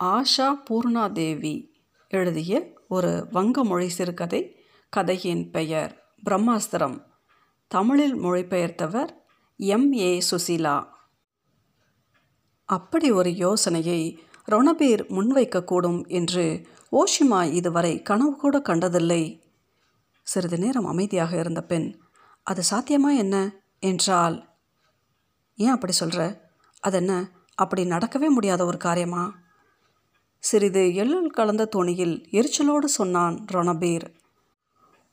ஆஷா பூர்ணாதேவி எழுதிய ஒரு வங்க மொழி சிறுகதை கதையின் பெயர் பிரம்மாஸ்திரம். தமிழில் மொழிபெயர்த்தவர் எம். ஏ. சுசீலா. அப்படி ஒரு யோசனையை ரொணபீர் முன்வைக்கக்கூடும் என்று ஓஷிமா இதுவரை கனவு கூட கண்டதில்லை. சிறிது நேரம் அமைதியாக இருந்த பெண் அது சாத்தியமா என்ன? என்றால் ஏன் அப்படி சொல்கிற அது என்ன அப்படி நடக்கவே முடியாத ஒரு காரியமா? சிறிது எள்ளல் கலந்த துணியில் எரிச்சலோடு சொன்னான் ரணபீர்.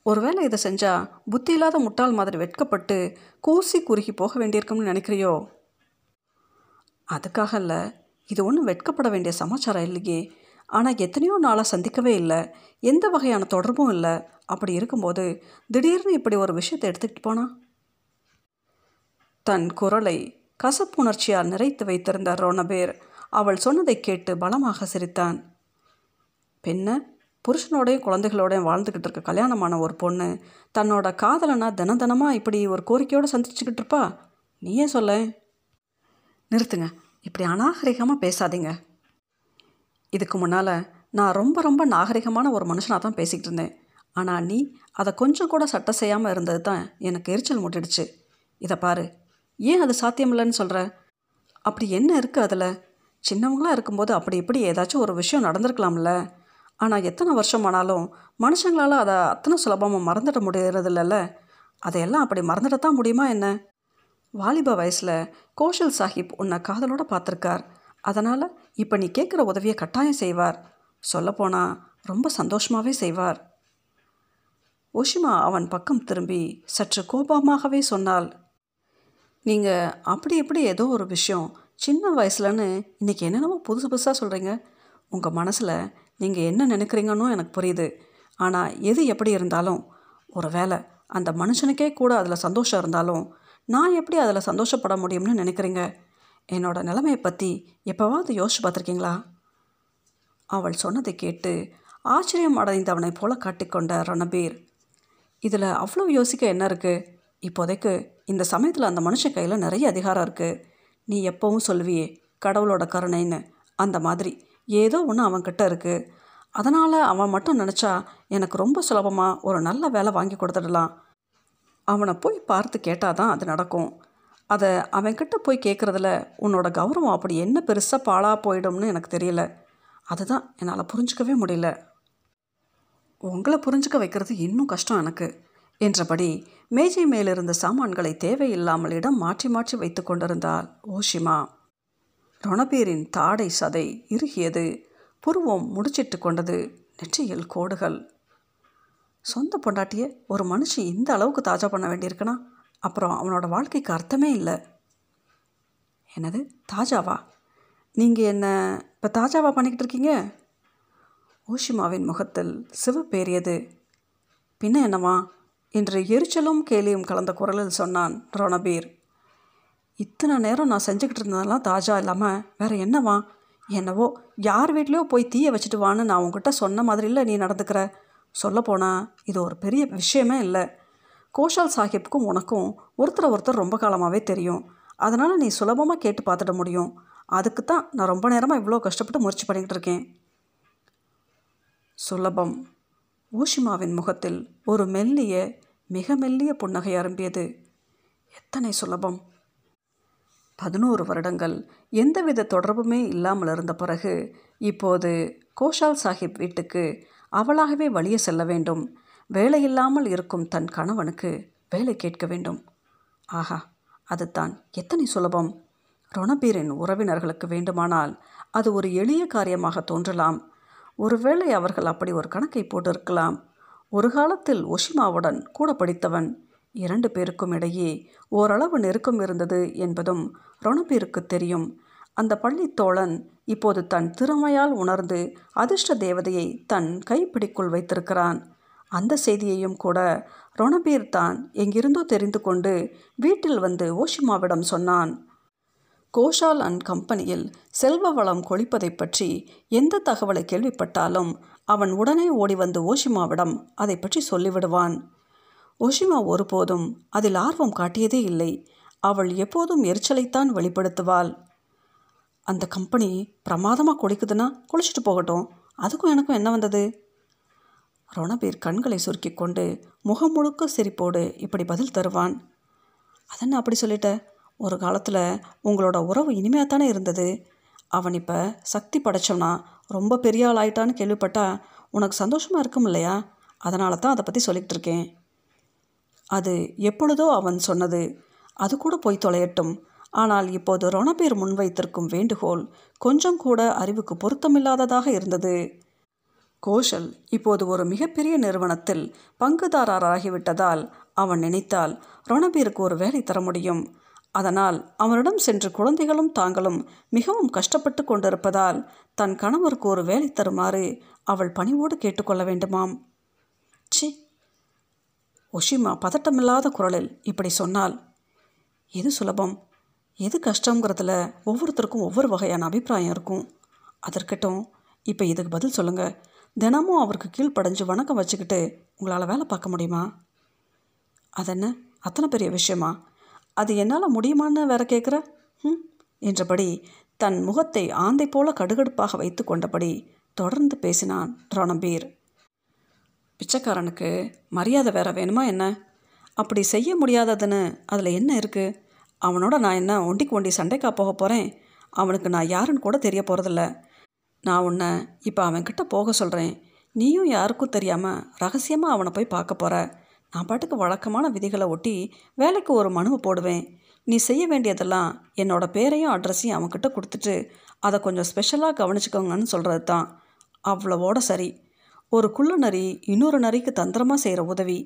ஒருவேளை இதை செஞ்சால் புத்தி இல்லாத முட்டாள் மாதிரி வெட்கப்பட்டு கூசி குறுகி போக வேண்டியிருக்கும்னு நினைக்கிறியோ? அதுக்காக இல்லை இது ஒன்றும் வெட்கப்பட வேண்டிய சமாச்சாரம் இல்லையே. ஆனால் எத்தனையோ நாளாக சந்திக்கவே இல்லை. எந்த வகையான தொடர்பும் இல்லை. அப்படி இருக்கும்போது திடீர்னு இப்படி ஒரு விஷயத்தை எடுத்துக்கிட்டு போனா? தன் குரலை கசப்புணர்ச்சியால் நிறைத்து வைத்திருந்த ரோனபேர் அவள் சொன்னதை கேட்டு பலமாக சிரித்தான். பெண்ண புருஷனோடையும் குழந்தைகளோடையும் வாழ்ந்துக்கிட்டு இருக்க கல்யாணமான ஒரு பொண்ணு தன்னோட காதலனா தினம் தினமாக இப்படி ஒரு கோரிக்கையோடு சந்திச்சுக்கிட்டு இருப்பா? நீயே சொல்ல? நிறுத்துங்க. இப்படி அநாகரிகமாக பேசாதீங்க. இதுக்கு முன்னால் நான் ரொம்ப ரொம்ப நாகரிகமான ஒரு மனுஷனாக தான் பேசிக்கிட்டு இருந்தேன். ஆனால் நீ அதை கொஞ்சம் கூட சட்டை செய்யாமல் இருந்தது தான் எனக்கு எரிச்சல் முட்டிடுச்சு. இதை பாரு. ஏன் அது சாத்தியமில்லைன்னு சொல்கிற அப்படி என்ன இருக்குது அதில்? சின்னவங்களாக இருக்கும்போது அப்படி இப்படி ஏதாச்சும் ஒரு விஷயம் நடந்திருக்கலாம்ல. ஆனால் எத்தனை வருஷம் ஆனாலும் மனுஷங்களால் அதை அத்தனை சுலபமாக மறந்துட முடியறதில்லல்ல. அதையெல்லாம் அப்படி மறந்துடத்தான் முடியுமா என்ன? வாலிப வயசில் கோஷல் சாஹிப் உன்னை காதலோடு பார்த்துருக்கார். அதனால் இப்போ நீ கேட்குற உதவியை கட்டாயம் செய்வார். சொல்லப்போனால் ரொம்ப சந்தோஷமாகவே செய்வார். ஒஷிமா அவன் பக்கம் திரும்பி சற்று கோபமாகவே சொன்னாள். நீங்கள் அப்படி இப்படி ஏதோ ஒரு விஷயம் சின்ன வயசுலன்னு இன்றைக்கி என்னென்னமோ புதுசு புதுசாக சொல்கிறீங்க உங்கள் மனசில் நீங்கள் என்ன நினைக்கிறீங்கன்னு எனக்கு புரியுது. ஆனால் எது எப்படி இருந்தாலும் ஒரு வேளை அந்த மனுஷனுக்கே கூட அதில் சந்தோஷம் இருந்தாலும் நான் எப்படி அதில் சந்தோஷப்பட முடியும்னு நினைக்கிறீங்க? என்னோட நிலைமையை பற்றி எப்போவாவது யோசிச்சு பார்த்துருக்கீங்களா? அவள் சொன்னதை கேட்டு ஆச்சரியம் அடைந்தவனை போல காட்டிக்கொண்ட ரணபீர். இதில் அவ்வளோ யோசிக்க என்ன இருக்குது இப்போதைக்கு இந்த சமயத்தில் அந்த மனுஷன் கையில் நிறைய அதிகாரம் இருக்குது நீ எப்போவும் சொல்லுவியே கடவுளோட கருணைன்னு. அந்த மாதிரி. ஏதோ ஒன்று அவன்கிட்ட இருக்குது அதனால் அவன் மட்டும் நினச்சா எனக்கு ரொம்ப சுலபமாக ஒரு நல்ல வேலை வாங்கி கொடுத்துடலாம். அவனை போய் பார்த்து கேட்டால் தான் அது நடக்கும். அதை அவன்கிட்ட போய் கேட்குறதுல உன்னோட கௌரவம் அப்படி என்ன பெருசாக பாழாக போயிடும்னு எனக்கு தெரியல. அதுதான் என்னால் புரிஞ்சுக்கவே முடியல. உங்களை புரிஞ்சுக்க வைக்கிறது இன்னும் கஷ்டம் எனக்கு. என்றபடி மேஜை மேலிருந்த சாமான்களை தேவையில்லாமல் இடம் மாற்றி மாற்றி வைத்து கொண்டிருந்தாள் ஓஷிமா. ரணபீரின் தாடை சதை இறுகியது. புருவம் முடிச்சிட்டு கொண்டது. நெற்றியில் கோடுகள். சொந்த பொண்டாட்டியை ஒரு மனுஷன் இந்த அளவுக்கு தாஜா பண்ண வேண்டியிருக்குன்னா அப்புறம் அவனோட வாழ்க்கைக்கு அர்த்தமே இல்லை. என்னது தாஜாவா? நீங்கள் என்ன இப்போ தாஜாவா பண்ணிக்கிட்டு இருக்கீங்க? ஓஷிமாவின் முகத்தில் சிவப்பேறியது பின்ன என்னவா என்று எரிச்சலும் கேலியும் கலந்த குரலில் சொன்னான் ரணபீர். இத்தனை நேரம் நான் செஞ்சுக்கிட்டு இருந்ததெல்லாம் தாஜா இல்லாமல் வேறு என்னவா? என்னவோ யார் வீட்லேயோ போய் தீயை வச்சுட்டு வான்னு நான் உங்ககிட்ட சொன்ன மாதிரி இல்லை நீ நடந்துக்கிற. சொல்லப்போனால் இது ஒரு பெரிய விஷயமே இல்லை. கோஷால் சாஹிப்புக்கும் உனக்கும் ஒருத்தரை ஒருத்தர் ரொம்ப காலமாகவே தெரியும். அதனால் நீ சுலபமாக கேட்டு பார்த்துட முடியும். அதுக்கு தான் நான் ரொம்ப நேரமாக இவ்வளோ கஷ்டப்பட்டு முயற்சி பண்ணிக்கிட்டு இருக்கேன். சுலபம். ஊஷிமாவின் முகத்தில் ஒரு மெல்லிய மிக மெல்லிய புன்னகை அரும்பியது. எத்தனை சுலபம். பதினோரு வருடங்கள். எந்தவித தொடர்புமே இல்லாமல் இருந்த பிறகு இப்போது கோஷால் சாஹிப் வீட்டுக்கு அவளாகவே வழியே செல்ல வேண்டும். வேலையில்லாமல் இருக்கும் தன் கணவனுக்கு வேலை கேட்க வேண்டும். ஆஹா அதுதான். எத்தனை சுலபம். ரணபீரின் உறவினர்களுக்கு வேண்டுமானால் அது ஒரு எளிய காரியமாக தோன்றலாம். ஒருவேளை அவர்கள் அப்படி ஒரு கணக்கை போட்டிருக்கலாம். ஒரு காலத்தில் ஒஷிமாவுடன் கூட படித்தவன். இரண்டு பேருக்கும் இடையே ஓரளவு நெருக்கம் இருந்தது என்பதும் ரணபீருக்கு தெரியும். அந்த பள்ளித்தோழன் இப்போது தன் திறமையால் உணர்ந்து அதிர்ஷ்ட தேவதையை தன் கைப்பிடிக்குள் வைத்திருக்கிறான். அந்த செய்தியையும் கூட ரொணபீர் தான் எங்கிருந்தோ தெரிந்து கொண்டு வீட்டில் வந்து ஓஷிமாவிடம் சொன்னான். கோஷால் அண்ட் கம்பெனியில் செல்வ வளம் கொளிப்பதை பற்றி எந்த தகவலை கேள்விப்பட்டாலும் அவன் உடனே ஓடி வந்து ஓஷிமாவிடம் அதை பற்றி சொல்லிவிடுவான். ஓஷிமா ஒருபோதும் அதில் ஆர்வம் காட்டியதே இல்லை. அவள் எப்போதும் எரிச்சலைத்தான் வெளிப்படுத்துவாள். அந்த கம்பெனி பிரமாதமாக குளிக்குதுன்னா குளிச்சுட்டு போகட்டும். அதுக்கும் எனக்கும் என்ன வந்தது? ரணபீர் கண்களை சுருக்கி கொண்டு முகம் முழுக்க சிரிப்போடு இப்படி பதில் தருவான். அதென்ன அப்படி சொல்லிட்ட? ஒரு காலத்தில் உங்களோட உறவு இனிமையாக தானே இருந்தது. அவன் இப்போ சக்தி படைச்சவனா. ரொம்ப பெரிய ஆள் ஆயிட்டான்னு கேள்விப்பட்டா உனக்கு சந்தோஷமாக இருக்கும் இல்லையா? அதனால தான் அதை பற்றி சொல்லிக்கிட்டு இருக்கேன். அது எப்பொழுதோ அவன் சொன்னது. அது கூட போய் தொலையட்டும். ஆனால் இப்போது ரொணபேர் முன்வைத்திருக்கும் வேண்டுகோள் கொஞ்சம் கூட அறிவுக்கு பொருத்தமில்லாததாக இருந்தது. கோஷல் இப்போது ஒரு மிகப்பெரிய நிறுவனத்தில் பங்குதாரராகிவிட்டதால் அவன் நினைத்தால் ரணபீருக்கு ஒரு வேலை தர முடியும். அதனால் அவனிடம் சென்று குழந்தைகளும் தாங்களும் மிகவும் கஷ்டப்பட்டு கொண்டிருப்பதால் தன் கணவருக்கு ஒரு வேலை தருமாறு அவள் பணிவோடு கேட்டுக்கொள்ள வேண்டுமாம். சி ஒஷிமா பதட்டமில்லாத குரலில் இப்படி சொன்னால். எது சுலபம்? எது கஷ்டங்கிறதுல ஒவ்வொருத்தருக்கும் ஒவ்வொரு வகையான அபிப்பிராயம் இருக்கும். அதற்கட்டும் இப்போ இதுக்கு பதில் சொல்லுங்கள் தினமும் அவருக்கு கீழ்ப்படைஞ்சு வணக்கம் வச்சுக்கிட்டு உங்களால் வேலை பார்க்க முடியுமா? அதென்ன? அத்தனை பெரிய விஷயமா? அது என்னால் முடியுமான்னு வேற கேட்குற ம் என்றபடி தன் முகத்தை ஆந்தை போல கடுகடுப்பாக வைத்து கொண்டபடி தொடர்ந்து பேசினான் ரணபீர். பிச்சைக்காரனுக்கு மரியாதை வேற வேணுமா என்ன? அப்படி செய்ய முடியாததுன்னு அதில் என்ன இருக்குது அவனோட நான் என்ன ஒண்டிக்கு ஒண்டி சண்டைக்கா போக போகிறேன் அவனுக்கு நான் யாருன்னு கூட தெரிய போகிறதில்ல நான் உன்னை இப்போ அவன்கிட்ட போக சொல்கிறேன் நீயும் யாருக்கும் தெரியாமல் ரகசியமாக அவனை போய் பார்க்க போகிற நான் பாட்டுக்கு வழக்கமான விதிகளை ஒட்டி வேலைக்கு ஒரு மனுவை போடுவேன். நீ செய்ய வேண்டியதெல்லாம் என்னோடய பேரையும் அட்ரஸையும் அவன்கிட்ட கொடுத்துட்டு அதை கொஞ்சம் ஸ்பெஷலாக கவனிச்சுக்கோங்கன்னு சொல்கிறது தான். அவ்வளவோட சரி. ஒரு குள்ள நரி இன்னொரு நரிக்கு தந்திரமாக செய்கிற உதவி.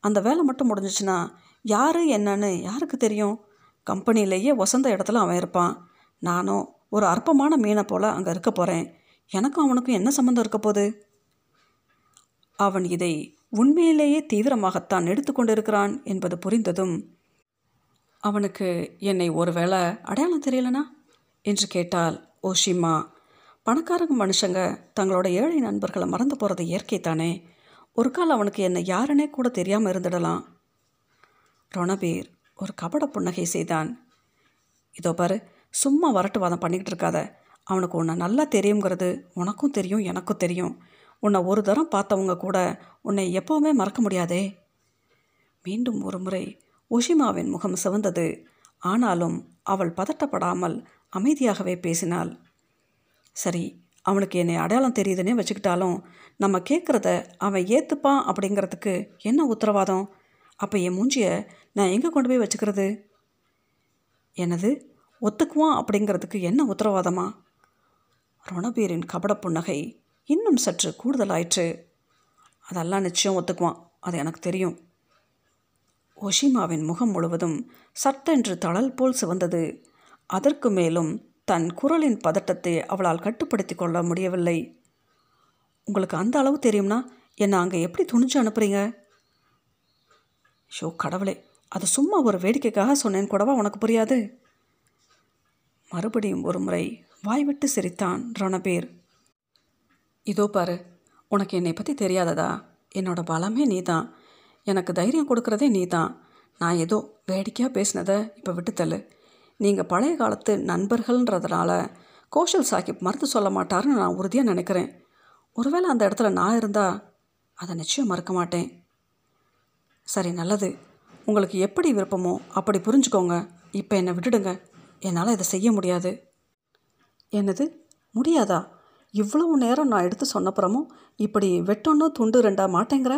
அந்த வேலை மட்டும் முடிஞ்சிச்சுன்னா யார் என்னன்னு யாருக்கு தெரியும்? கம்பெனிலேயே வசந்த இடத்துல அவன் இருப்பான். நானும் ஒரு அற்பமான மீனை போல் அங்கே இருக்க போகிறேன் எனக்கும் அவனுக்கும் என்ன சம்மந்தம் இருக்க போகுது? அவன் இதை உண்மையிலேயே தீவிரமாகத்தான் எடுத்துக்கொண்டிருக்கிறான் என்பது புரிந்ததும் அவனுக்கு என்னை ஒருவேளை அடையாளம் தெரியலனா? என்று கேட்டால் ஓஷிமா. பணக்காரங்க மனுஷங்க தங்களோட ஏழை நண்பர்களை மறந்து போகிறது இயற்கை தானே ஒரு கால் அவனுக்கு என்னை யாருன்னே கூட தெரியாமல் இருந்துடலாம். ரணபீர் ஒரு கபட புன்னகை செய்தான். இதோ பாரு சும்மா வரட்டுவாதம் பண்ணிக்கிட்டு இருக்காத. அவனுக்கு உன்னை நல்லா தெரியுங்கிறது உனக்கும் தெரியும் எனக்கும் தெரியும். உன்னை ஒரு தரம் பார்த்தவங்க கூட உன்னை எப்போவுமே மறக்க முடியாதே. மீண்டும் ஒரு முறை உஷிமாவின் முகம் சிவந்தது. ஆனாலும் அவள் பதட்டப்படாமல் அமைதியாகவே பேசினாள். சரி அவனுக்கு என்னை அடையாளம் தெரியுதுன்னே வச்சுக்கிட்டாலும் நம்ம கேட்குறத அவன் ஏற்றுப்பான் அப்படிங்கிறதுக்கு என்ன உத்தரவாதம்? அப்போ என் மூஞ்சியை நான் எங்கே கொண்டு போய் வச்சுக்கிறது? எனது ஒத்துக்குவான் அப்படிங்கிறதுக்கு என்ன உத்தரவாதமா? ரணபீரின் கபட புன்னகை இன்னும் சற்று கூடுதலாயிற்று. அதெல்லாம் நிச்சயம் ஒத்துக்குவான் அது எனக்கு தெரியும். ஒஷிமாவின் முகம் முழுவதும் சட்டென்று தளல் போல் சிவந்தது. அதற்கு மேலும் தன் குரலின் பதட்டத்தை அவளால் கட்டுப்படுத்தி கொள்ள முடியவில்லை. உங்களுக்கு அந்த அளவு தெரியும்னா என்னை அங்கே எப்படி துணிஞ்சு அனுப்புகிறீங்க ஷோ கடவுளே அது சும்மா ஒரு வேடிக்கைக்காக சொன்னேன் கூடவா உனக்கு புரியாது? மறுபடியும் ஒரு முறை வாய்விட்டு சிரித்தான் ரணபீர். இதோ பாரு உனக்கு என்னை பற்றி தெரியாததா? என்னோட பலமே நீ தான் எனக்கு தைரியம் கொடுக்குறதே நீ தான் நான் ஏதோ வேடிக்கையாக பேசினதை இப்போ விட்டுத்தள்ளு நீங்கள் பழைய காலத்து நண்பர்கள்ன்றதுனால கோஷல் சாஹிப் மறுத்து சொல்ல மாட்டாருன்னு நான் உறுதியாக நினைக்கிறேன். ஒருவேளை அந்த இடத்துல நான் இருந்தால் அதை நிச்சயம் மறக்க மாட்டேன். சரி நல்லது. உங்களுக்கு எப்படி விருப்பமோ அப்படி புரிஞ்சுக்கோங்க. இப்போ என்னை விட்டுடுங்க. என்னால் இதை செய்ய முடியாது. என்னது? முடியாதா? இவ்வளவு நேரம் நான் எடுத்து சொன்னப்புறமும் இப்படி வெட்டொன்னு துண்டு ரெண்டா மாட்டேங்கிற?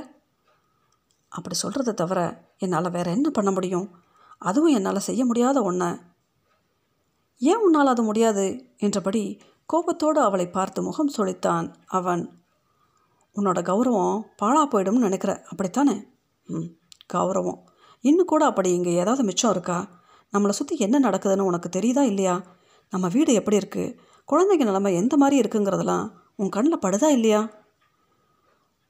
அப்படி சொல்கிறத தவிர என்னால் வேற என்ன பண்ண முடியும்? அதுவும் என்னால் செய்ய முடியாத ஒன்றை ஏன் உன்னால் அது முடியாது? என்றபடி கோபத்தோடு அவளை பார்த்து முகம் சொலித்தான் அவன். உன்னோட கௌரவம் பாழா போயிடும்னு நினைக்கிற அப்படித்தானே? ம் கௌரவம். இன்னும் கூட அப்படி இங்கே ஏதாவது மிச்சம் இருக்கா? நம்மளை சுற்றி என்ன நடக்குதுன்னு உனக்கு தெரியுதா இல்லையா? நம்ம வீடு எப்படி இருக்குது குழந்தைங்க நிலைமை எந்த மாதிரி இருக்குங்கிறதெல்லாம் உன் கண்ணில் படுதா இல்லையா?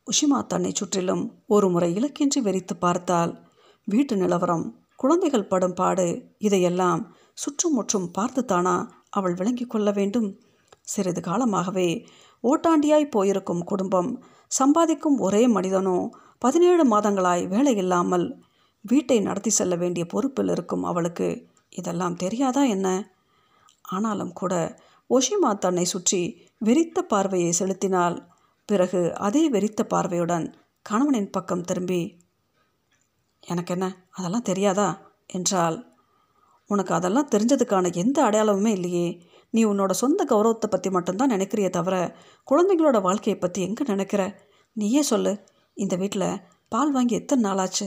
உஷிமா தன்னை சுற்றிலும் ஒரு முறை இலக்கின்றி வெறித்து பார்த்தால் வீட்டு நிலவரம் குழந்தைகள் படும் பாடு இதையெல்லாம் சுற்றுமுற்றும் பார்த்துத்தானா அவள் விளங்கி கொள்ள வேண்டும். சிறிது காலமாகவே ஓட்டாண்டியாய் போயிருக்கும் குடும்பம் சம்பாதிக்கும் ஒரே மனிதனோ பதினேழு மாதங்களாய் வேலை இல்லாமல் வீட்டை நடத்தி செல்ல வேண்டிய பொறுப்பில் இருக்கும் அவளுக்கு இதெல்லாம் தெரியாதா என்ன? ஆனாலும் கூட ஒஷிமா தன்னை சுற்றி வெறித்த பார்வையை செலுத்தினாள். பிறகு அதே வெறித்த பார்வையுடன் கணவனின் பக்கம் திரும்பி எனக்கு என்ன அதெல்லாம் தெரியாதா? என்றாள். உனக்கு அதெல்லாம் தெரிஞ்சதுக்கான எந்த அடையாளமுமே இல்லையே. நீ உன்னோட சொந்த கௌரவத்தை பற்றி மட்டும்தான் நினைக்கிறிய தவிர குழந்தைங்களோட வாழ்க்கையை பற்றி எங்கே நினைக்கிற? நீயே சொல்லு. இந்த வீட்டில் பால் வாங்கி எத்தனை நாளாச்சு?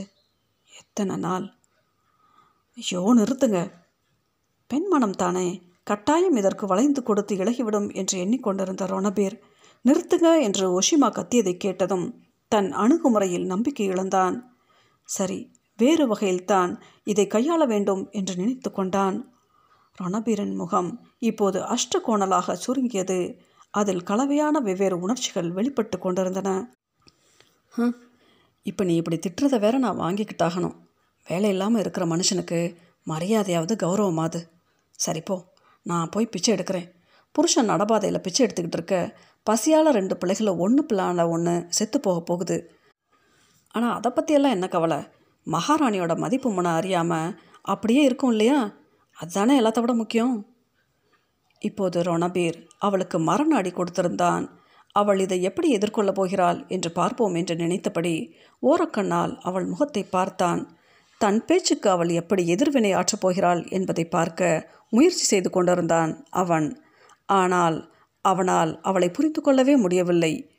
எத்தனை நாள்? ஐயோ நிறுத்துங்க. பெண் மனம் தானே. கட்டாயம் இதற்கு வளைந்து கொடுத்து இழகிவிடும் என்று எண்ணிக்கொண்டிருந்த ரணபீர் நிறுத்துங்க என்று ஒஷிமா கத்தியதை கேட்டதும் தன் அணுகுமுறையில் நம்பிக்கை இழந்தான். சரி வேறு வகையில்தான் இதை கையாள வேண்டும் என்று நினைத்து கொண்டான். ரணபீரின் முகம் இப்போது அஷ்டகோணலாக சுருங்கியது. அதில் கலவையான வெவ்வேறு உணர்ச்சிகள் வெளிப்பட்டு கொண்டிருந்தன. இப்போ நீ இப்படி திட்டுறதை வேற நான் வாங்கிக்கிட்டாகணும். வேலை இல்லாமல் இருக்கிற மனுஷனுக்கு மரியாதையாவது கௌரவமாது. சரிப்போ நான் போய் பிச்சை எடுக்கிறேன். புருஷன் நடபாதையில் பிச்சை எடுத்துக்கிட்டு இருக்க. பசியால் ரெண்டு பிள்ளைகளை ஒன்று பிள்ளான ஒன்று செத்து போக போகுது. ஆனால் அதை பற்றியெல்லாம் என்ன கவலை? மகாராணியோட மதிப்பு முனை அறியாமல் அப்படியே இருக்கும் இல்லையா? அதுதானே எல்லாத்த விட முக்கியம். இப்போது ரணபீர் அவளுக்கு மரண அடி கொடுத்திருந்தான். அவள் இதை எப்படி எதிர்கொள்ளப் போகிறாள் என்று பார்ப்போம் என்று நினைத்தபடி ஓரக்கண்ணால் அவள் முகத்தை பார்த்தான். தன் பேச்சுக்கு அவள் எப்படி எதிர்வினை ஆற்றப் போகிறாள் என்பதை பார்க்க முயற்சி செய்து கொண்டிருந்தான் அவன். ஆனால் அவனால் அவளை புரிந்து கொள்ளவே முடியவில்லை.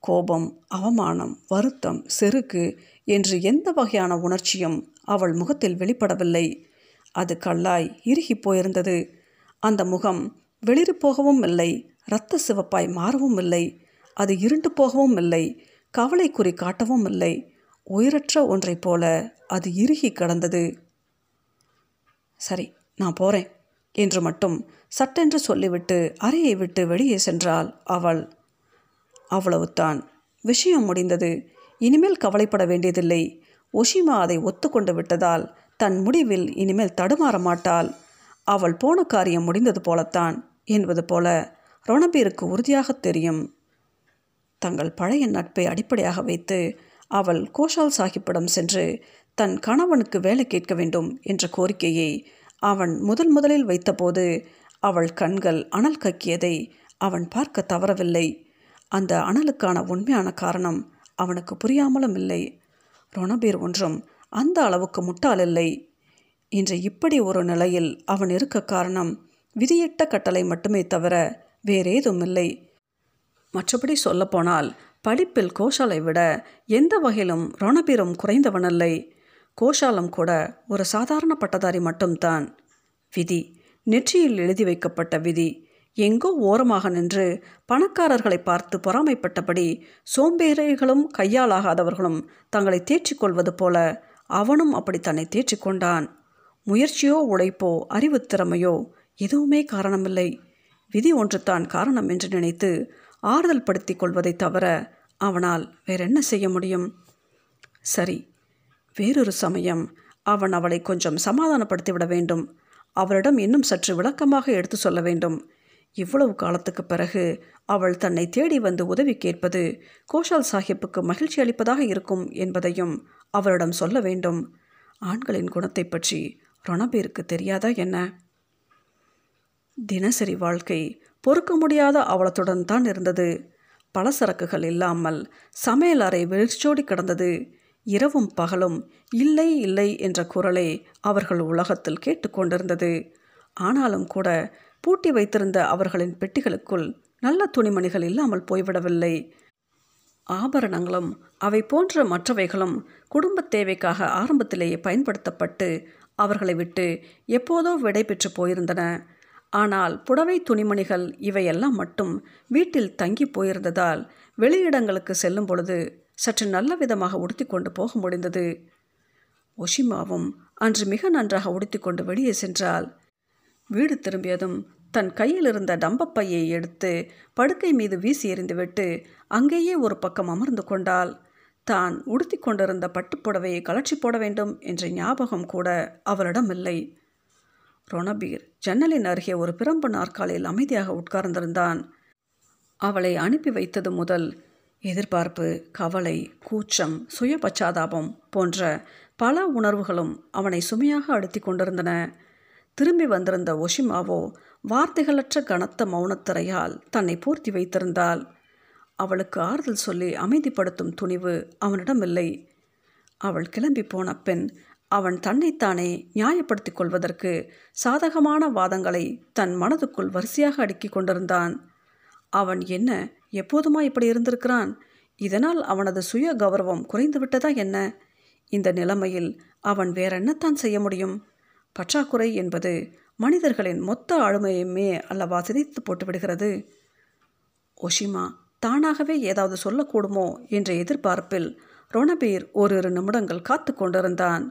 கோபம் அவமானம் வருத்தம் செருக்கு என்று எந்த வகையான உணர்ச்சியும் அவள் முகத்தில் வெளிப்படவில்லை. அது கல்லாய் இறுகிப் போயிருந்தது. அந்த முகம் வெளிறு போகவும் இல்லை இரத்த சிவப்பாய் மாறவும் இல்லை. அது இருண்டு போகவும் இல்லை கவலை குறி காட்டவும் இல்லை. உயிரற்ற ஒன்றைப் போல அது இறுகி கிடந்தது. சரி நான் போகிறேன் என்று மட்டும் சட்டென்று சொல்லிவிட்டு அறையை விட்டு வெளியே சென்றாள் அவள். அவ்வளவுதான் விஷயம் முடிந்தது. இனிமேல் கவலைப்பட வேண்டியதில்லை. ஒஷிமா அதை ஒத்துக்கொண்டு விட்டதால் தன் முடிவில் இனிமேல் தடுமாற மாட்டாள். அவள் போன காரியம் முடிந்தது போலத்தான் என்பது போல ரணபீருக்கு உறுதியாக தெரியும். தங்கள் பழைய நட்பை அடிப்படையாக வைத்து அவள் கோஷால் சாஹிப்பிடம் சென்று தன் கணவனுக்கு வேலை கேட்க வேண்டும் என்ற கோரிக்கையை அவன் முதல் முதலில் வைத்தபோது அவள் கண்கள் அனல் கக்கியதை அவன் பார்க்க தவறவில்லை. அந்த அனலுக்கான உண்மையான காரணம் அவனுக்கு புரியாமலும் இல்லை. ரொணபீர் ஒன்றும் அந்த அளவுக்கு முட்டாள் இல்லை இன்று இப்படி ஒரு நிலையில் அவன் இருக்க காரணம் விதியிட்ட கட்டளை மட்டுமே தவிர வேறேதும் இல்லை மற்றபடி சொல்லப்போனால் படிப்பில் கோஷாலை விட எந்த வகையிலும் ரணபீரம் குறைந்தவனல்லை கோஷாலம் கூட ஒரு சாதாரண பட்டதாரி மட்டும்தான். விதி. நெற்றியில் எழுதி வைக்கப்பட்ட விதி. எங்கோ ஓரமாக நின்று பணக்காரர்களை பார்த்து பொறாமைப்பட்டபடி சோம்பேறிகளும் கையாலாகாதவர்களும் தங்களை தேற்றிக்கொள்வது போல அவனும் அப்படி தன்னை தேற்றிக்கொண்டான். முயற்சியோ உழைப்போ அறிவுத்திறமையோ எதுவுமே காரணமில்லை. விதி ஒன்றுதான் காரணம் என்று நினைத்து ஆறுதல் படுத்திக் கொள்வதை தவிர அவனால் வேறென்ன செய்ய முடியும்? சரி வேறொரு சமயம் அவன் அவளை கொஞ்சம் சமாதானப்படுத்திவிட வேண்டும். அவளிடம் இன்னும் சற்று விளக்கமாக எடுத்து சொல்ல வேண்டும். இவ்வளவு காலத்துக்கு பிறகு அவள் தன்னை தேடி வந்து உதவி கேட்பது கோஷால் சாஹிப்புக்கு மகிழ்ச்சி அளிப்பதாக இருக்கும் என்பதையும் அவரிடம் சொல்ல வேண்டும். ஆண்களின் குணத்தை பற்றி ரணபீருக்கு தெரியாதா என்ன? தினசரி வாழ்க்கை பொறுக்க முடியாத அவலத்துடன் தான் இருந்தது. பலசரக்குகள் இல்லாமல் சமையல் அறை வெளிச்சோடி கிடந்தது. இரவும் பகலும் இல்லை இல்லை என்ற குரலை அவர்கள் உலகத்தில் கேட்டுக்கொண்டிருந்தது ஆனாலும் கூட பூட்டி வைத்திருந்த அவர்களின் பெட்டிகளுக்குள் நல்ல துணிமணிகள் இல்லாமல் போய்விடவில்லை. ஆபரணங்களும் அவை போன்ற மற்றவைகளும் குடும்பத் தேவைக்காக ஆரம்பத்திலேயே பயன்படுத்தப்பட்டு அவர்களை விட்டு எப்போதோ விடை பெற்று போயிருந்தன. ஆனால் புடவை துணிமணிகள் இவையெல்லாம் மட்டும் வீட்டில் தங்கி போயிருந்ததால் வெளியிடங்களுக்கு செல்லும் பொழுது சற்று நல்ல விதமாக உடுத்தி கொண்டு போக முடிந்தது. ஒஷிமாவும் அன்று மிக நன்றாக உடுத்தி கொண்டு வெளியே சென்றாள் வீடு திரும்பியதும் தன் கையில் இருந்த டம்பப்பையை எடுத்து படுக்கை மீது வீசி எறிந்துவிட்டு அங்கேயே ஒரு பக்கம் அமர்ந்து கொண்டாள் தான் உடுத்தி கொண்டிருந்த பட்டுப்புடவையை கலற்றி போட வேண்டும் என்ற ஞாபகம் கூட அவளிடம் இல்லை ரணபீர் ஜன்னலின் அருகே ஒரு பிரம்பு நாற்காலியில் அமைதியாக உட்கார்ந்திருந்தான். அவளை அனுப்பி வைத்தது முதல் எதிர்பார்ப்பு கவலை கூச்சம் சுய பச்சாதாபம் போன்ற பல உணர்வுகளும் அவனை சுமையாக அழுத்தி கொண்டிருந்தன. திரும்பி வந்திருந்த ஒஷிமாவோ வார்த்தைகளற்ற கனத்த மௌனத்திரையால் தன்னை பூர்த்தி வைத்திருந்தாள். அவளுக்கு ஆறுதல் சொல்லி அமைதிப்படுத்தும் துணிவு அவனிடமில்லை. அவள் கிளம்பி போன பெண் அவன் தன்னைத்தானே நியாயப்படுத்திக் கொள்வதற்கு சாதகமான வாதங்களை தன் மனதுக்குள் வரிசையாக அடுக்கிக் கொண்டிருந்தான். அவன் என்ன எப்போதுமா இப்படி இருந்திருக்கிறான்? இதனால் அவனது சுய கௌரவம் குறைந்துவிட்டதா என்ன? இந்த நிலைமையில் அவன் வேறென்னத்தான் செய்ய முடியும்? பற்றாக்குறை என்பது மனிதர்களின் மொத்த ஆளுமையுமே அல்லவா சிதைத்து போட்டுவிடுகிறது? ஒஷிமா தானாகவே ஏதாவது சொல்லக்கூடுமோ என்ற எதிர்பார்ப்பில் ரொணபீர் ஓரிரு நிமிடங்கள் காத்து கொண்டிருந்தான்.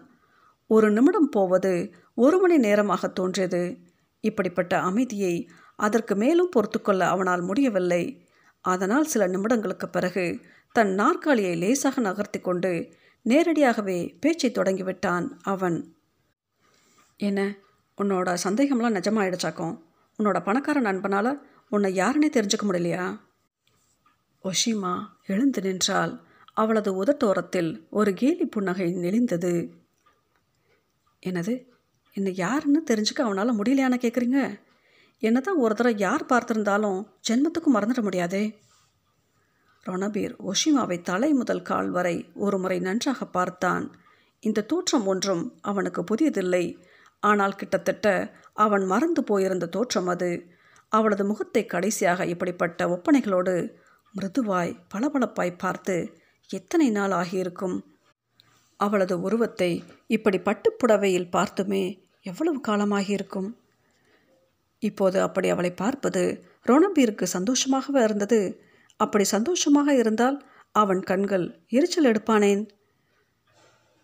ஒரு நிமிடம் போவது ஒரு மணி நேரமாக தோன்றியது. இப்படிப்பட்ட அமைதியை அதற்கு மேலும் பொறுத்துக்கொள்ள அவனால் முடியவில்லை. அதனால் சில நிமிடங்களுக்கு பிறகு தன் நாற்காலியை லேசாக நகர்த்தி கொண்டு நேரடியாகவே பேச்சை தொடங்கிவிட்டான் அவன். என்ன உன்னோட சந்தேகம்லாம் நிஜமாயிடுச்சாக்கும் உன்னோட பணக்கார நண்பனால் உன்னை யாருன்னே தெரிஞ்சுக்க முடியலையா? ஒஷிமா எழுந்து நின்றால் அவளது உதட்டோரத்தில் ஒரு கேலி புன்னகை நெளிந்தது. என்னது? என்னை யாருன்னு தெரிஞ்சுக்க அவனால் முடியலையான கேட்குறீங்க என்ன தான் ஒரு தடவை யார் பார்த்துருந்தாலும் ஜென்மத்துக்கும் மறந்துட முடியாதே. ரணபீர் ஒஷிமாவை தலை முதல் கால் வரை ஒரு முறை நன்றாக பார்த்தான். இந்த தோற்றம் ஒன்றும் அவனுக்கு புதியதில்லை. ஆனால் கிட்டத்தட்ட அவன் மறந்து போயிருந்த தோற்றம் அது. அவளது முகத்தை கடைசியாக இப்படிப்பட்ட ஒப்பனைகளோடு மிருதுவாய் பளபளப்பாய் பார்த்து எத்தனை நாள் ஆகியிருக்கும்? அவளது உருவத்தை இப்படி பட்டுப்புடவையில் பார்த்துமே எவ்வளவு காலமாகியிருக்கும்? இப்போது அப்படி அவளை பார்ப்பது ரோனபீருக்கு சந்தோஷமாகவே இருந்தது. அப்படி சந்தோஷமாக இருந்தால் அவன் கண்கள் எரிச்சல் எடுப்பானேன்?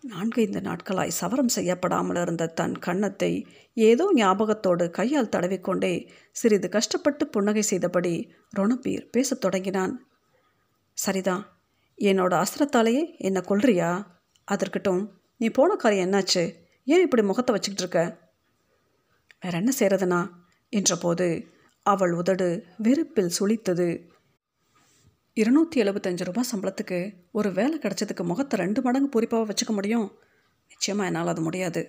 நான்கைந்து நாட்களாய் சவரம் செய்யப்படாமல் இருந்த தன் கன்னத்தை ஏதோ ஞாபகத்தோடு கையால் தடவிக்கொண்டே சிறிது கஷ்டப்பட்டு புன்னகை செய்தபடி ரொனபீர் பேசத் தொடங்கினான். சரிதான் என்னோட அஸ்திரத்தாலேயே என்னை கொல்றியா? அதற்கட்டும் நீ போன காரியம் என்னாச்சு? ஏன் இப்படி முகத்தை வச்சுக்கிட்டு இருக்க? வேற என்ன செய்கிறதுனா என்றபோது அவள் உதடு வெறுப்பில் சுளித்தது. இருநூற்றி எழுபத்தஞ்சு ரூபாய் சம்பளத்துக்கு ஒரு வேலை கிடைச்சதுக்கு முகத்தை ரெண்டு மடங்கு பொறிப்பாக வச்சுக்க முடியும்? நிச்சயமாக என்னால் அது முடியாது.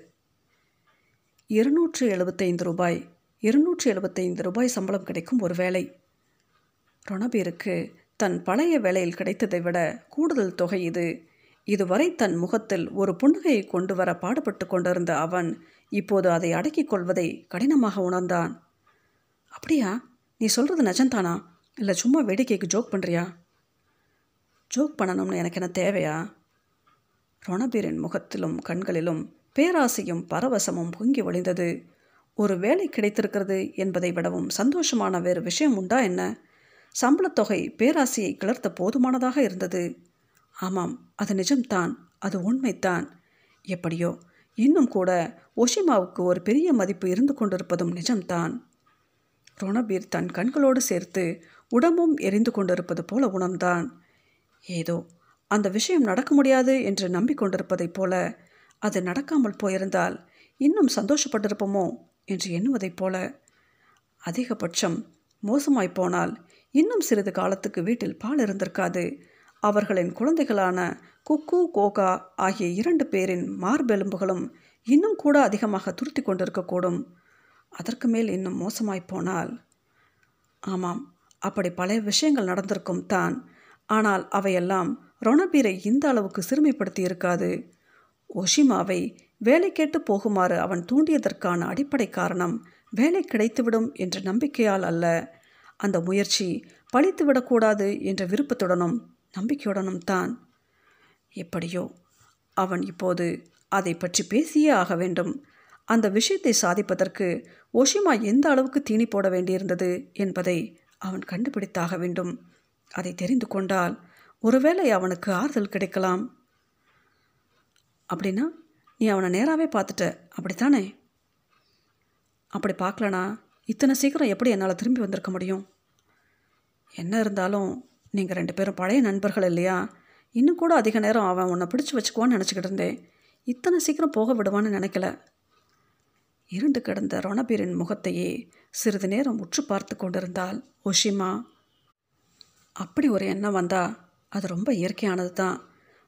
இருநூற்று எழுபத்தைந்து ரூபாய் இருநூற்றி எழுபத்தைந்து ரூபாய் சம்பளம் கிடைக்கும் ஒரு வேலை. ரணபீருக்கு தன் பழைய வேலையில் கிடைத்ததை விட கூடுதல் தொகை இது. இதுவரை தன் முகத்தில் ஒரு புன்னகையை கொண்டு வர பாடுபட்டு கொண்டிருந்த அவன் இப்போது அதை அடக்கிக் கொள்வதை கடினமாக உணர்ந்தான். அப்படியா? நீ சொல்கிறது நிஜம்தானா இல்லை சும்மா வேடிக்கைக்கு ஜோக் பண்ணுறியா ஜோக் பண்ணணும்னு எனக்கு என்ன தேவையா? ரணபீரின் முகத்திலும் கண்களிலும் பேராசையும் பரவசமும் பொங்கி ஒளிந்தது. ஒரு வேலை கிடைத்திருக்கிறது என்பதை விடவும் சந்தோஷமான வேறு விஷயம் உண்டா என்ன? சம்பளத்தொகை பேராசையை கிளர்த்த போதுமானதாக இருந்தது. ஆமாம் அது நிஜம்தான் அது உண்மைத்தான் எப்படியோ இன்னும் கூட ஒஷிமாவுக்கு ஒரு பெரிய மதிப்பு இருந்து கொண்டிருப்பதும் நிஜம்தான். ரோனபீர் தன் கண்களோடு சேர்த்து உடம்பும் எரிந்து கொண்டிருப்பது போல உணர்ந்தான். ஏதோ அந்த விஷயம் நடக்க முடியாது என்று நம்பிக்கொண்டிருப்பதைப் போல அது நடக்காமல் போயிருந்தால் இன்னும் சந்தோஷப்பட்டிருப்போமோ என்று எண்ணுவதைப் போல. அதிகபட்சம் மோசமாய் போனால் இன்னும் சிறிது காலத்துக்கு வீட்டில் பால் இருந்திருக்காது. அவர்களின் குழந்தைகளான குக்கு கோகா ஆகிய இரண்டு பேரின் மார்பெலும்புகளும் இன்னும் கூட அதிகமாக துருத்தி கொண்டிருக்கக்கூடும். அதற்கு மேல் இன்னும் மோசமாய் போனால்? ஆமாம் அப்படி பல விஷயங்கள் நடந்திருக்கும் தான். ஆனால் அவையெல்லாம் ரொணபீரை இந்த அளவுக்கு சிறுமைப்படுத்தி இருக்காது. ஒஷிமாவை வேலை கேட்டு போகுமாறு அவன் தூண்டியதற்கான அடிப்படை காரணம் வேலை கிடைத்துவிடும் என்ற நம்பிக்கையால் அல்ல. அந்த முயற்சி பழித்துவிடக்கூடாது என்ற விருப்பத்துடனும் நம்பிக்கையுடனும் தான் எப்படியோ அவன் இப்போது அதை பற்றி பேசியே ஆக வேண்டும். அந்த விஷயத்தை சாதிப்பதற்கு ஒஷிமா எந்த அளவுக்கு தீனி போட வேண்டியிருந்தது என்பதை அவன் கண்டுபிடித்தாக வேண்டும். அதை தெரிந்து கொண்டால் ஒருவேளை அவனுக்கு ஆறுதல் கிடைக்கலாம். அப்படின்னா நீ அவனை நேராகவே பார்த்துட்ட. அப்படித்தானே? அப்படி பார்க்கலனா இத்தனை சீக்கிரம் எப்படி என்னால் திரும்பி வந்திருக்க முடியும்? என்ன இருந்தாலும் நீங்கள் ரெண்டு பேரும் பழைய நண்பர்கள் இல்லையா? இன்னும் கூட அதிக நேரம் அவன் உன்னை பிடிச்சி வச்சுக்குவான்னு நினச்சிக்கிட்டு இருந்தேன். இத்தனை சீக்கிரம் போக விடுவான்னு நினைக்கல. இருண்டு கிடந்த ரணபீரின் முகத்தையே சிறிது நேரம் உற்று பார்த்து கொண்டிருந்தாள் ஒஷிமா அப்படி ஒரு எண்ணம் வந்தா அது ரொம்ப இயற்கையானது தான்.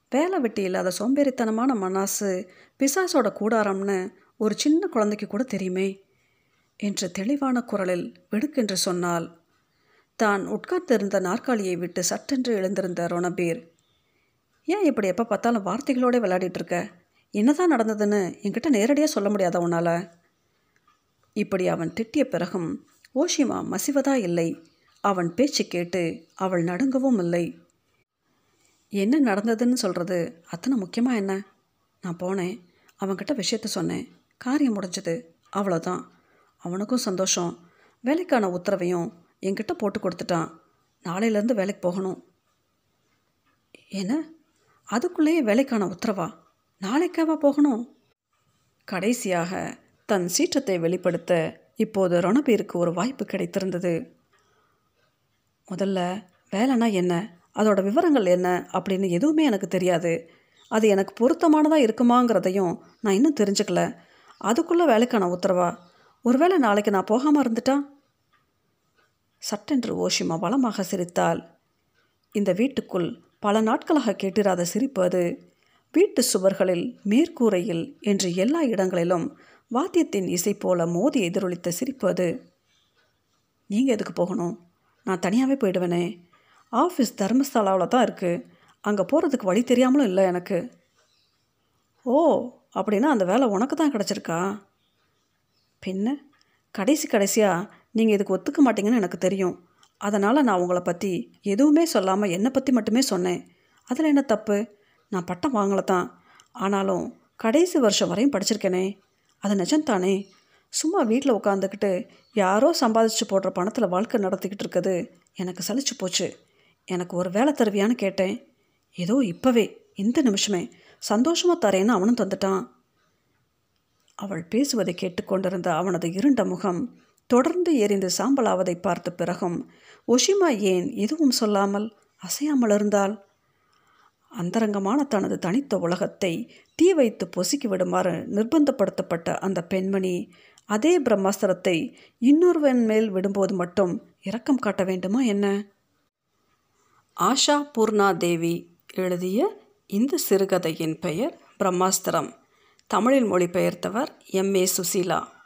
வேலை வெட்டி இல்லாத சோம்பேறித்தனமான மனாசு பிசாசோட கூடாரம்னு ஒரு சின்ன குழந்தைக்கு கூட தெரியுமே? என்று தெளிவான குரலில் வெடுக்கென்று சொன்னாள் தான் உட்கார்ந்திருந்த நாற்காலியை விட்டு சட்டென்று எழுந்திருந்த ரோனபீர். ஏன் இப்படி எப்போ பார்த்தாலும் வார்த்தைகளோடு விளையாடிட்டு இருக்க? என்னதான் நடந்ததுன்னு என்கிட்ட நேரடியாக சொல்ல முடியாத உன்னால்? இப்படி அவன் திட்டிய பிறகும் ஓஷிமா மசிவதா இல்லை. அவன் பேச்சு கேட்டு அவள் நடுங்கவும் இல்லை. என்ன நடந்ததுன்னு சொல்கிறது அத்தனை முக்கியமாக என்ன? நான் போனேன். அவன்கிட்ட விஷயத்த சொன்னேன். காரியம் முடிஞ்சது. அவ்வளோதான் அவனுக்கும் சந்தோஷம். வேலைக்கான உத்தரவையும் என்கிட்ட போட்டு கொடுத்துட்டான். நாளையிலேருந்து வேலைக்கு போகணும். என்ன? அதுக்குள்ளேயே வேலைக்கான உத்தரவா? நாளைக்காவா போகணும்? கடைசியாக தன் சீற்றத்தை வெளிப்படுத்த இப்போது ரணபீருக்கு ஒரு வாய்ப்பு கிடைத்திருந்தது. முதல்ல வேலைனா என்ன? அதோட விவரங்கள் என்ன? அப்படின்னு எதுவுமே எனக்கு தெரியாது. அது எனக்கு பொருத்தமானதாக இருக்குமாங்கிறதையும் நான் இன்னும் தெரிஞ்சுக்கல. அதுக்குள்ளே வேலைக்கான உத்தரவா? ஒருவேளை நாளைக்கு நான் போகாமல் இருந்துட்டா? சட்டென்று ஓஷிமா பலமாக சிரித்தாள். இந்த வீட்டுக்குள் பல நாட்களாக கேட்டிராத சிரிப்பு அது. வீட்டு சுவர்களில் மேற்கூரையில் என்று எல்லா இடங்களிலும் வாத்தியத்தின் இசை போல மோதி எதிரொலித்த சிரிப்பு அது. நீங்கள் எதுக்கு போகணும்? நான் தனியாகவே போயிடுவேனே. ஆஃபீஸ் தர்மஸ்தலாவில் தான் இருக்குது அங்கே போகிறதுக்கு வழி தெரியாமலும் இல்லை எனக்கு. ஓ அப்படின்னா அந்த வேலை உனக்கு தான் கிடச்சிருக்கா? பின்ன கடைசி கடைசியாக நீங்கள் இதுக்கு ஒத்துக்க மாட்டீங்கன்னு எனக்கு தெரியும். அதனால் நான் உங்களை பற்றி எதுவுமே சொல்லாமல் என்னை பற்றி மட்டுமே சொன்னேன். அதில் என்ன தப்பு? நான் பட்டம் வாங்கலை தான். ஆனாலும் கடைசி வருஷம் வரையும் படிச்சிருக்கேனே. அது நிஜம்தானே? சும்மா வீட்டில் உட்காந்துக்கிட்டு யாரோ சம்பாதிச்சு போடுற பணத்தில் வாழ்க்கை நடத்திக்கிட்டு இருக்குது. எனக்கு சலிச்சு போச்சு. எனக்கு ஒரு வேலை தருவியான்னு கேட்டேன். ஏதோ இப்போவே இந்த நிமிஷமே சந்தோஷமாக தரேன்னு அவனும் தந்துட்டான். அவள் பேசுவதை கேட்டுக்கொண்டிருந்த அவனது இருண்ட முகம் தொடர்ந்து எரிந்து சாம்பலாவதை பார்த்த பிறகும் ஒஷிமா ஏன் எதுவும் சொல்லாமல் அசையாமல் இருந்தால்? அந்தரங்கமான தனது தனித்த உலகத்தை தீ வைத்து பொசுக்கி விடுமாறு நிர்பந்தப்படுத்தப்பட்ட அந்த பெண்மணி அதே பிரம்மாஸ்திரத்தை இன்னொருவன் மேல் விடும்போது மட்டும் இரக்கம் காட்ட வேண்டுமா என்ன? ஆஷா பூர்ணா தேவி எழுதிய இந்த சிறுகதையின் பெயர் பிரம்மாஸ்திரம். தமிழில் மொழிபெயர்த்தவர் எம். ஏ. சுசீலா.